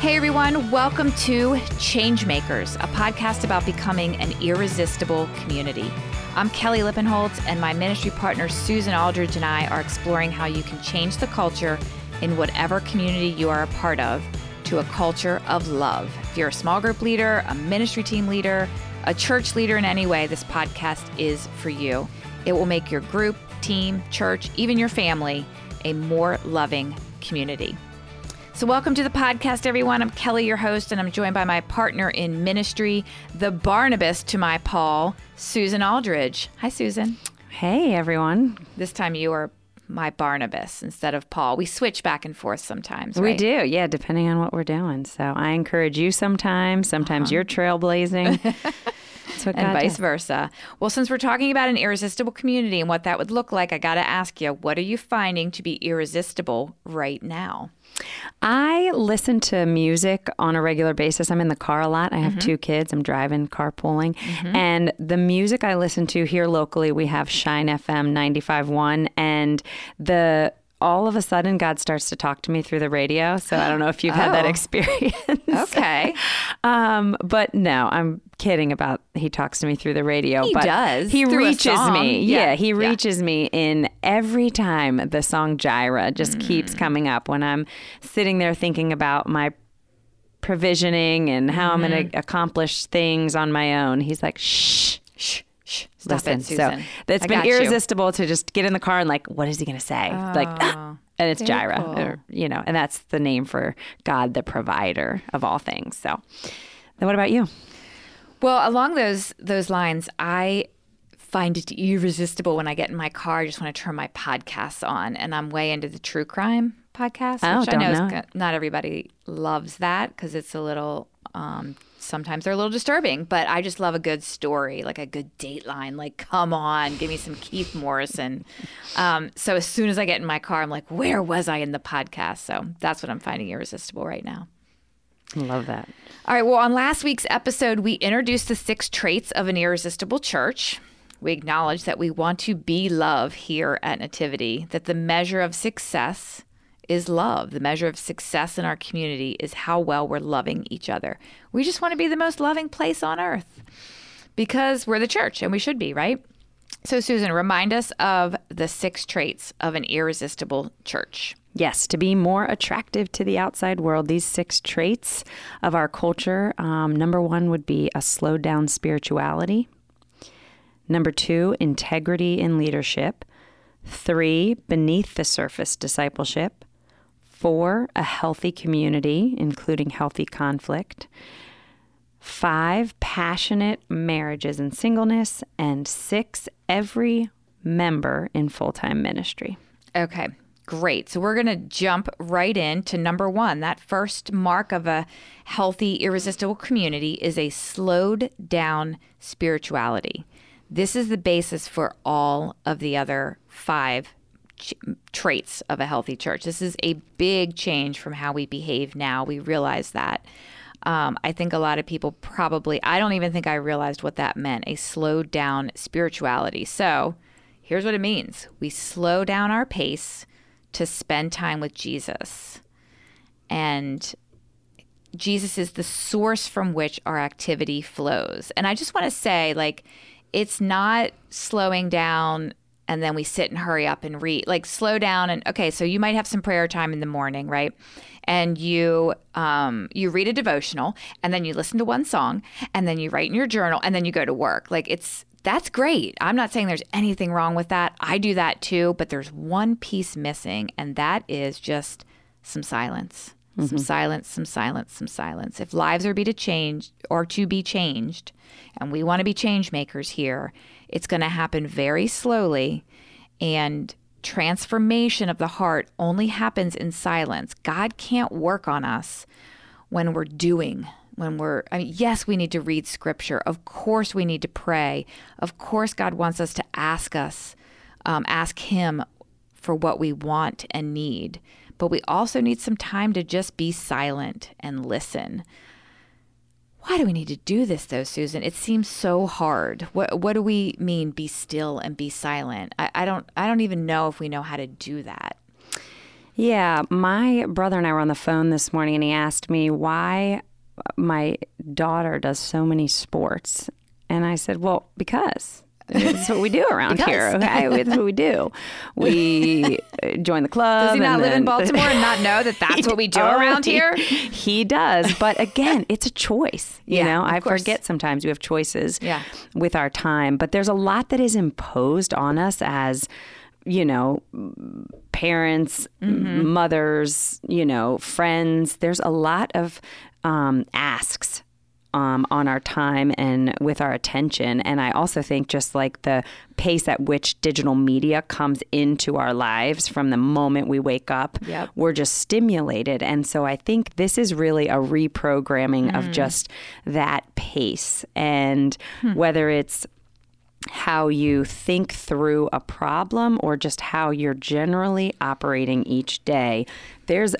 Hey everyone, welcome to Changemakers, a podcast about becoming an irresistible community. I'm Kelly Lippenholtz, and my ministry partner Susan Aldridge and I are exploring how you can change the culture in whatever community you are a part of to a culture of love. If you're a small group leader, a ministry team leader, a church leader in any way, this podcast is for you. It will make your group, team, church, even your family a more loving community. So, welcome to the podcast, everyone. I'm Kelly, your host, and I'm joined by my partner in ministry, the Barnabas to my Paul, Susan Aldridge. Hi, Susan. Hey, everyone. This time you are my Barnabas instead of Paul. We switch back and forth sometimes. We do, yeah, depending on what we're doing. So I encourage you sometimes. Sometimes you're uh-huh. trailblazing. And God vice does. versa. Well, since we're talking about an irresistible community and what that would look like, I got to ask you, what are you finding to be irresistible right now? I listen to music on a regular basis. I'm in the car a lot. I have Mm-hmm. two kids. I'm driving, carpooling. And the music I listen to here locally, we have Shine FM 95.1. And the all of a sudden, God starts to talk to me through the radio. So I don't know if you've had that Oh. experience. Okay. Um, but no, I'm kidding about he talks to me through the radio. He but does, He reaches me. Yeah, Yeah, he yeah. reaches me in every time the song Jireh just keeps Mm. coming up when I'm sitting there thinking about my provisioning and how I'm Mm-hmm. going to accomplish things on my own. He's like, shh. Shh, shh. Stop Listen, it, Susan. so it's I been got you. irresistible to just get in the car and like, what is he going to say? like, Oh, and it's Jireh, cool. or, you know, and that's the name for God, the provider of all things. So, then what about you? Well, along those those lines, I find it irresistible when I get in my car. I just want to turn my podcasts on, and I'm way into the true crime podcast, Oh, which I know, is know go- not everybody loves that because it's a little. Um, sometimes they're a little disturbing, but I just love a good story, like a good Dateline. Like, come on, give me some Keith Morrison. Um, so as soon as I get in my car, I'm like, where was I in the podcast? So that's what I'm finding irresistible right now. Love that. All right. Well, on last week's episode, we introduced the six traits of an irresistible church. We acknowledge that we want to be love here at Nativity, that the measure of success is love. The measure of success in our community is how well we're loving each other. We just want to be the most loving place on earth because we're the church and we should be, right? So, Susan, remind us of the six traits of an irresistible church. Yes, to be more attractive to the outside world, these six traits of our culture. Um, number one would be a slowed down spirituality. Number two, integrity in leadership. Three, beneath the surface discipleship. Four, a healthy community, including healthy conflict. Five, passionate marriages and singleness. And six, every member in full time ministry. Okay, great. So we're going to jump right in to number one. That first mark of a healthy, irresistible community is a slowed down spirituality. This is the basis for all of the other five ch- traits of a healthy church. This is a big change from how we behave now. We realize that. Um, I think a lot of people probably, I don't even think I realized what that meant a slowed down spirituality. So here's what it means we slow down our pace to spend time with Jesus. And Jesus is the source from which our activity flows. And I just want to say, like, it's not slowing down and then we sit and hurry up and read. Like, slow down and okay, so you might have some prayer time in the morning, right? And you um, you read a devotional, and then you listen to one song, and then you write in your journal, and then you go to work. Like, it's that's great. I'm not saying there's anything wrong with that. I do that too, but there's one piece missing, and that is just some silence. Some silence, some silence, some silence. If lives are be to change or to be changed, and we want to be change makers here, it's going to happen very slowly. And transformation of the heart only happens in silence. God can't work on us when we're doing, when we're, I mean, yes, we need to read scripture. Of course, we need to pray. Of course, God wants us to ask us, um, ask Him for what we want and need. But we also need some time to just be silent and listen. Why do we need to do this though, Susan? It seems so hard. What what do we mean be still and be silent? I, I don't I don't even know if we know how to do that. Yeah, my brother and I were on the phone this morning and he asked me why my daughter does so many sports. And I said, well, because. That's what we do around here. Okay, that's what we do. We join the club. Does he not live in Baltimore and not know that that's what we do Oh, around he- here? He does, but again, it's a choice. You Yeah, know, I course. forget sometimes we have choices Yeah. with our time, but there's a lot that is imposed on us as you know parents Mm-hmm. mothers you know friends there's a lot of um, asks um, on our time and with our attention. And I also think just like the pace at which digital media comes into our lives from the moment we wake up, Yep. we're just stimulated. And so I think this is really a reprogramming of just that pace. And whether it's how you think through a problem or just how you're generally operating each day. There's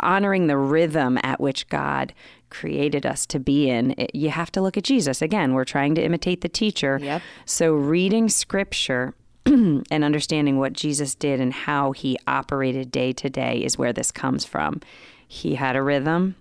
honoring the rhythm at which God created us to be in. It- you have to look at Jesus. Again, we're trying to imitate the teacher. Yep. So reading scripture and understanding what Jesus did and how he operated day to day is where this comes from. He had a rhythm.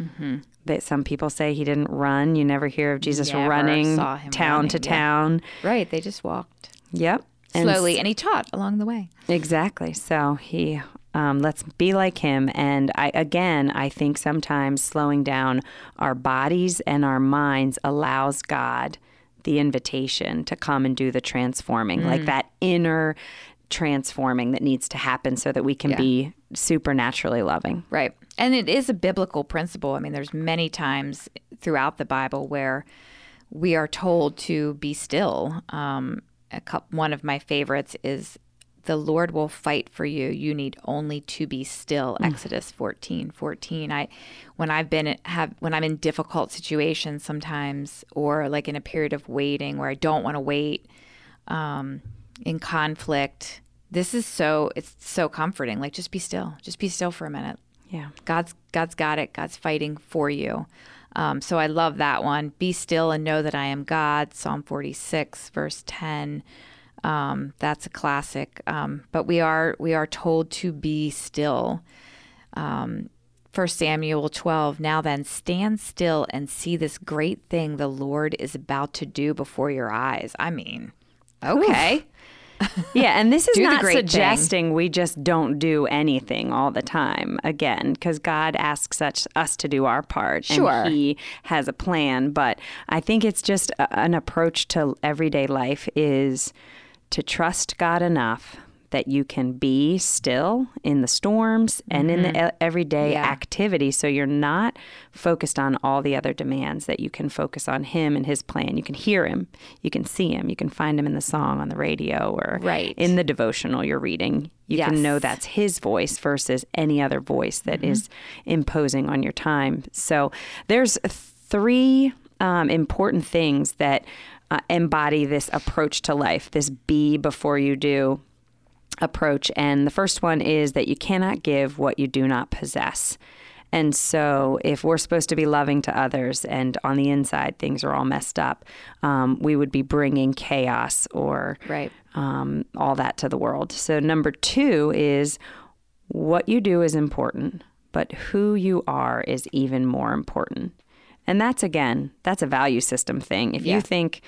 Mm-hmm. That some people say he didn't run. You never hear of Jesus Never running town running, to yeah. town. Right. They just walked Yep. And slowly, and he taught along the way. Exactly. So he, um, let's be like him. And I, again, I think sometimes slowing down our bodies and our minds allows God the invitation to come and do the transforming, Mm. like that inner transforming that needs to happen so that we can Yeah. be supernaturally loving. Right. And it is a biblical principle. I mean, there's many times throughout the Bible where we are told to be still. Um, a coup one of my favorites is the Lord will fight for you. You need only to be still. Exodus 14, 14. I, when I've been have when I'm in difficult situations sometimes, or like in a period of waiting where I don't want to wait, um, in conflict, this is so it's so comforting. Like just be still. Just be still for a minute. Yeah. God's God's got it. God's fighting for you. Um, so I love that one. Be still and know that I am God. Psalm 46, verse 10. Um, that's a classic. Um, but we are we are told to be still. Um, 1 Samuel 12. Now then, stand still and see this great thing the Lord is about to do before your eyes. I mean, okay. Yeah, and this is not great thing. suggesting we just don't do anything all the time. Again, because God asks such us to do our part, Sure. and He has a plan. But I think it's just a, an approach to everyday life is to trust God enough that you can be still in the storms and in the e- everyday Mm-hmm. Yeah. activity so you're not focused on all the other demands that you can focus on him and his plan you can hear him you can see him you can find him in the song on the radio or Right. in the devotional you're reading you can know that's his voice versus any other voice that Mm-hmm. is imposing on your time so there's three um, important things that uh, embody this approach to life this be before you do approach. And the first one is that you cannot give what you do not possess. And so, if we're supposed to be loving to others and on the inside things are all messed up, um, we would be bringing chaos or Right. um, all that to the world. So, number two is what you do is important, but who you are is even more important. And that's again, that's a value system thing. If Yeah. you think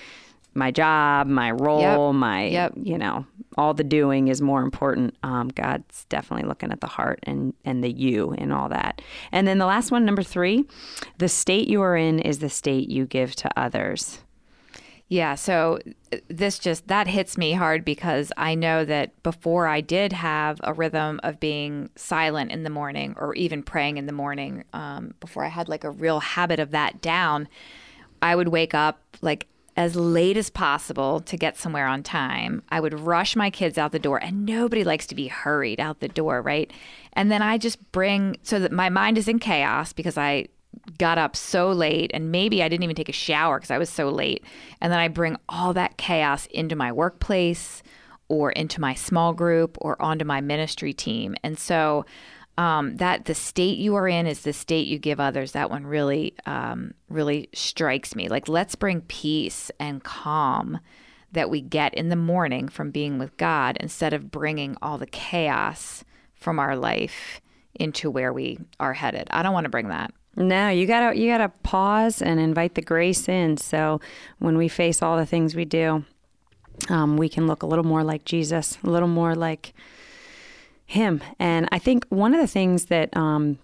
my job, my role, my, Yep. you know, all the doing is more important, um, God's definitely looking at the heart and, and the you and all that. And then the last one, number three, the state you are in is the state you give to others. Yeah, so uh, this just that hits me hard because I know that before I did have a rhythm of being silent in the morning or even praying in the morning, um, before I had like a real habit of that down, I would wake up like as late as possible to get somewhere on time. I would rush my kids out the door, and nobody likes to be hurried out the door, right? And then I just bring so that my mind is in chaos because I got up so late and maybe I didn't even take a shower because I was so late. And then I bring all that chaos into my workplace or into my small group or onto my ministry team. And so um, that the state you are in is the state you give others. That one really, um, really strikes me. Like, let's bring peace and calm that we get in the morning from being with God instead of bringing all the chaos from our life into where we are headed. I don't want to bring that. No, you gotta you gotta pause and invite the grace in. So when we face all the things we do, um, we can look a little more like Jesus, a little more like Him. And I think one of the things that um,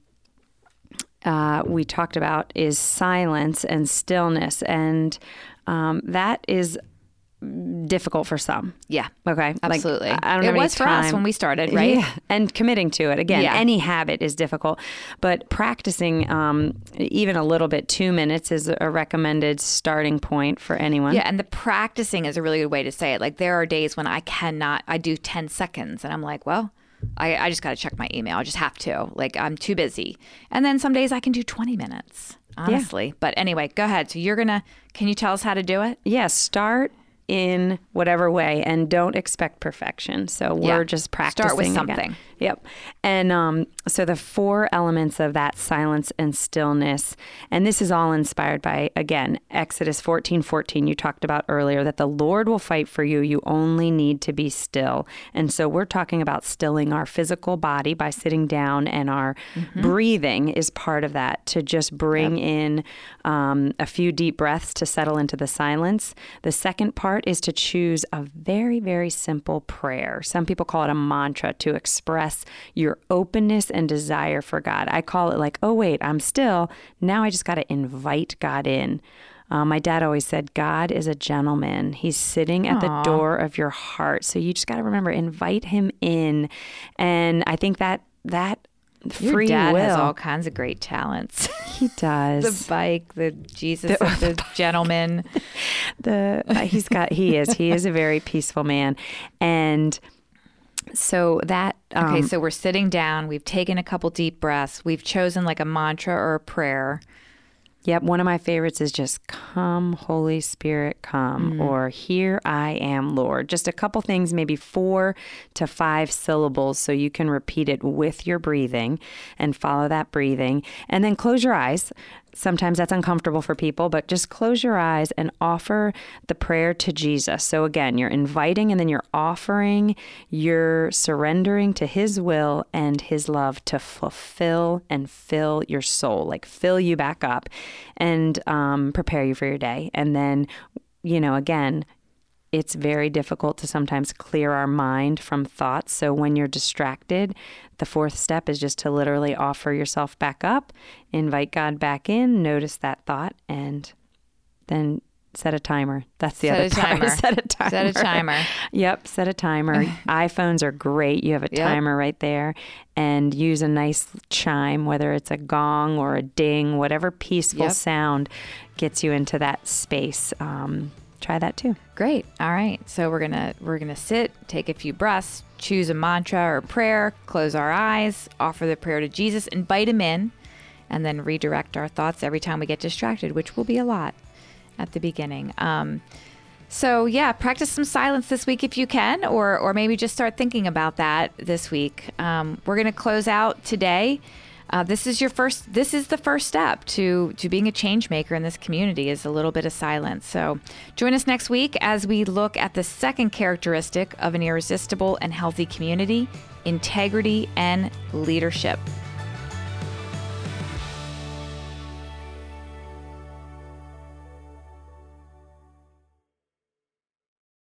uh, we talked about is silence and stillness, and um, that is difficult for some. Yeah. Okay. Absolutely. Like, I don't it was for us when we started, right? Yeah. And committing to it. Again, Yeah. any habit is difficult, but practicing um, even a little bit, two minutes is a recommended starting point for anyone. Yeah, and the practicing is a really good way to say it. Like there are days when I cannot, I do 10 seconds and I'm like, well, I, I just got to check my email. I just have to. Like I'm too busy. And then some days I can do 20 minutes, honestly. But anyway, go ahead. So you're going to, can you tell us how to do it? Yeah. Start in whatever way and don't expect perfection. So we're Yeah. just practicing. Start with again. something. Yep. And um, so the four elements of that silence and stillness, and this is all inspired by, again, Exodus 14 14, you talked about earlier, that the Lord will fight for you. You only need to be still. And so we're talking about stilling our physical body by sitting down, and our breathing is part of that to just bring in um, a few deep breaths to settle into the silence. The second part is to choose a very, very simple prayer. Some people call it a mantra to express your openness and desire for God. I call it like, oh, wait, I'm still. Now I just got to invite God in. Uh, my dad always said, God is a gentleman. He's sitting at the door of your heart. So you just got to remember, invite him in. And I think that that Your free dad will. has all kinds of great talents. he does. the bike, the Jesus, the gentleman. the uh, he's got he is he is a very peaceful man and so that um, Okay, so we're sitting down. We've taken a couple deep breaths. We've chosen like a mantra or a prayer. Yep one of my favorites is just come holy spirit come mm-hmm. or here i am lord. Just a couple things maybe four to five syllables so you can repeat it with your breathing and follow that breathing. And then close your eyes Sometimes that's uncomfortable for people, but just close your eyes and offer the prayer to Jesus. So, again, you're inviting and then you're offering, you're surrendering to His will and His love to fulfill and fill your soul, like fill you back up and um, prepare you for your day. And then, you know, again, it's very difficult to sometimes clear our mind from thoughts. So when you're distracted, the fourth step is just to literally offer yourself back up, invite God back in, notice that thought, and then set a timer. That's the Set other timer. set a timer. Set a timer. Yep, set a timer. iPhones are great. You have a Yep. timer right there and use a nice chime, whether it's a gong or a ding, whatever peaceful Yep. sound gets you into that space. Um, try that too. Great. All right. So we're gonna we're gonna sit, take a few breaths, choose a mantra or prayer, close our eyes, offer the prayer to Jesus, invite him in, and then redirect our thoughts every time we get distracted, which will be a lot at the beginning. Um, so yeah, practice some silence this week if you can, or or maybe just start thinking about that this week. Um, we're gonna close out today. Uh, this is your first. This is the first step to to being a change maker in this community is a little bit of silence. So, join us next week as we look at the second characteristic of an irresistible and healthy community: integrity and leadership.